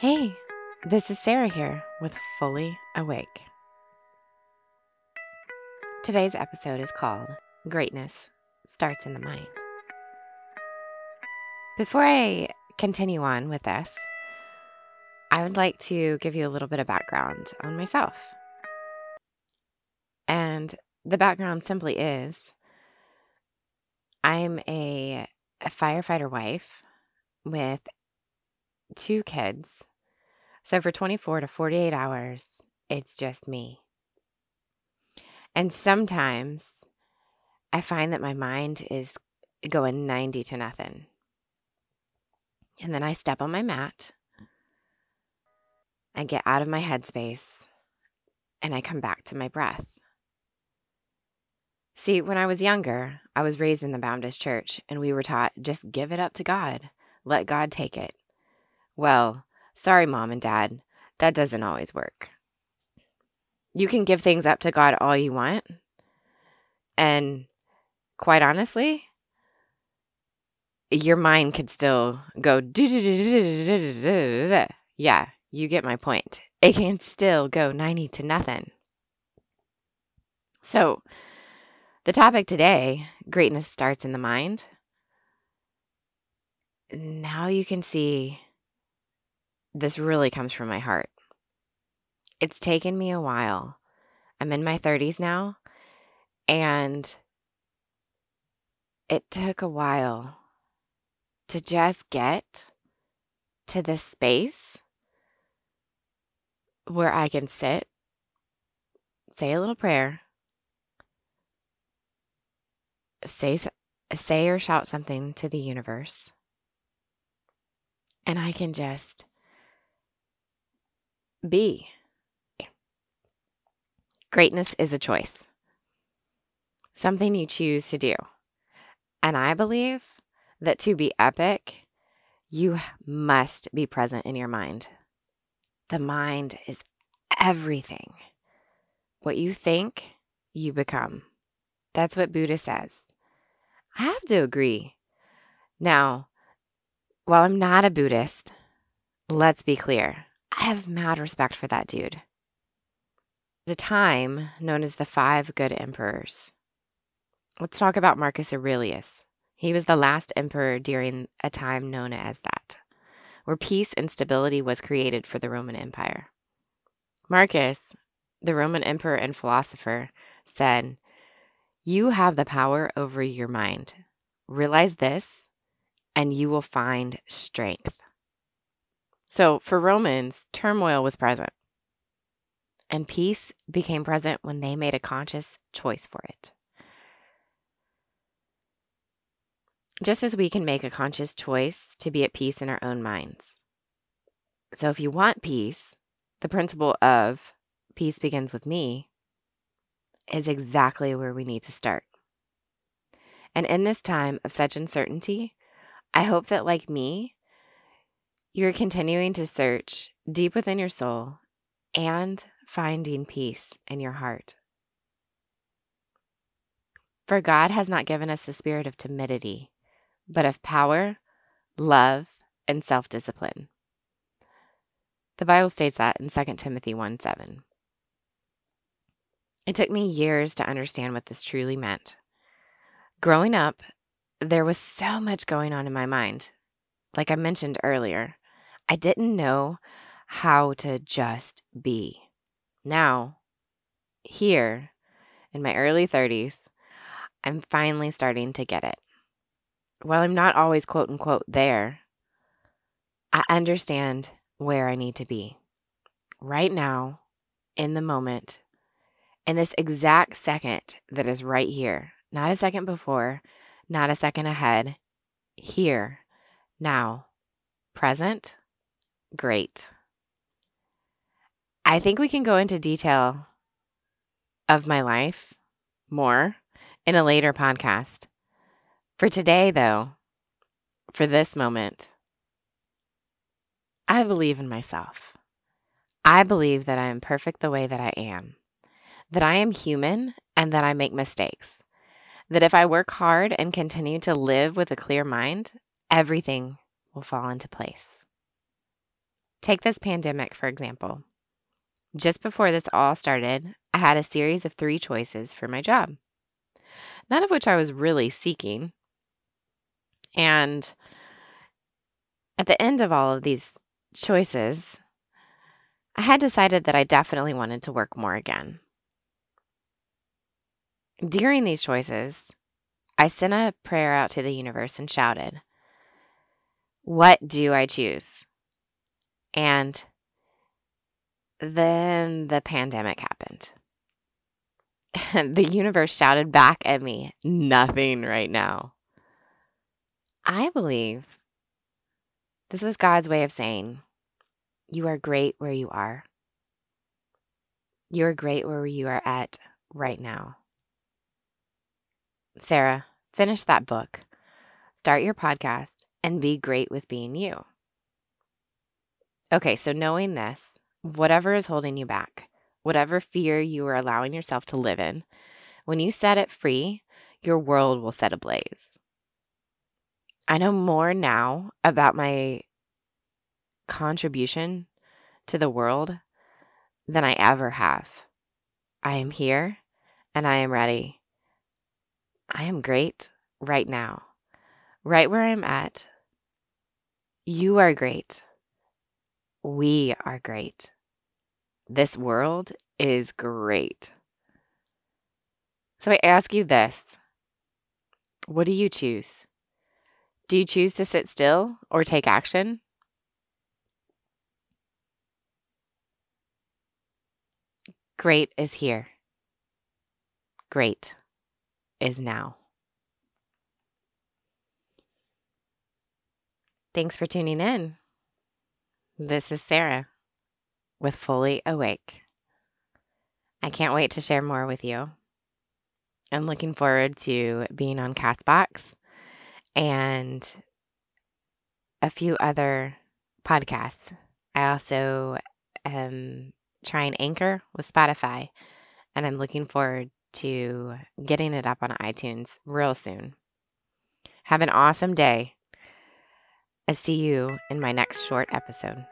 Hey, this is Sarah here with Fully Awake. Today's episode is called Greatness Starts in the Mind. Before I continue on with this, I would like to give you a little bit of background on myself. And the background simply is I'm a, a firefighter wife with two kids. So for 24 to 48 hours, it's just me. And sometimes I find that my mind is going 90 to nothing. And then I step on my mat I get out of my headspace and I come back to my breath. See, when I was younger, I was raised in the Baptist church and we were taught just give it up to God, let God take it. Well, sorry, mom and dad, that doesn't always work. You can give things up to God all you want. And quite honestly, your mind could still go, yeah, you get my point. It can still go 90 to nothing. So, the topic today greatness starts in the mind. Now you can see this really comes from my heart. It's taken me a while. I'm in my 30s now, and it took a while to just get to this space where I can sit, say a little prayer, say say or shout something to the universe, and I can just be. Greatness is a choice, something you choose to do. And I believe that to be epic, you must be present in your mind. The mind is everything. What you think, you become. That's what Buddha says. I have to agree. Now, while I'm not a Buddhist, let's be clear. I have mad respect for that dude. The time known as the Five Good Emperors. Let's talk about Marcus Aurelius. He was the last emperor during a time known as that, where peace and stability was created for the Roman Empire. Marcus, the Roman emperor and philosopher, said, You have the power over your mind. Realize this, and you will find strength. So for Romans, turmoil was present, and peace became present when they made a conscious choice for it. Just as we can make a conscious choice to be at peace in our own minds. So if you want peace, the principle of peace begins with me is exactly where we need to start. And in this time of such uncertainty, I hope that, like me, you're continuing to search deep within your soul and finding peace in your heart. For God has not given us the spirit of timidity, but of power, love, and self discipline. The Bible states that in 2 Timothy 1 7. It took me years to understand what this truly meant. Growing up, there was so much going on in my mind. Like I mentioned earlier, I didn't know how to just be. Now, here in my early 30s, I'm finally starting to get it. While I'm not always quote unquote there, I understand where I need to be. Right now, in the moment, in this exact second that is right here, not a second before, not a second ahead, here, now, present, great. I think we can go into detail of my life more in a later podcast. For today, though, for this moment, I believe in myself. I believe that I am perfect the way that I am, that I am human and that I make mistakes, that if I work hard and continue to live with a clear mind, everything will fall into place. Take this pandemic, for example. Just before this all started, I had a series of three choices for my job, none of which I was really seeking. And at the end of all of these choices, I had decided that I definitely wanted to work more again. During these choices, I sent a prayer out to the universe and shouted, What do I choose? And then the pandemic happened. And the universe shouted back at me, Nothing right now. I believe this was God's way of saying, You are great where you are. You are great where you are at right now. Sarah, finish that book, start your podcast, and be great with being you. Okay, so knowing this, whatever is holding you back, whatever fear you are allowing yourself to live in, when you set it free, your world will set ablaze. I know more now about my contribution to the world than I ever have. I am here and I am ready. I am great right now, right where I'm at. You are great. We are great. This world is great. So I ask you this What do you choose? Do you choose to sit still or take action? Great is here. Great is now. Thanks for tuning in. This is Sarah with Fully Awake. I can't wait to share more with you. I'm looking forward to being on Castbox and a few other podcasts. I also am trying Anchor with Spotify, and I'm looking forward to getting it up on iTunes real soon. Have an awesome day. I see you in my next short episode.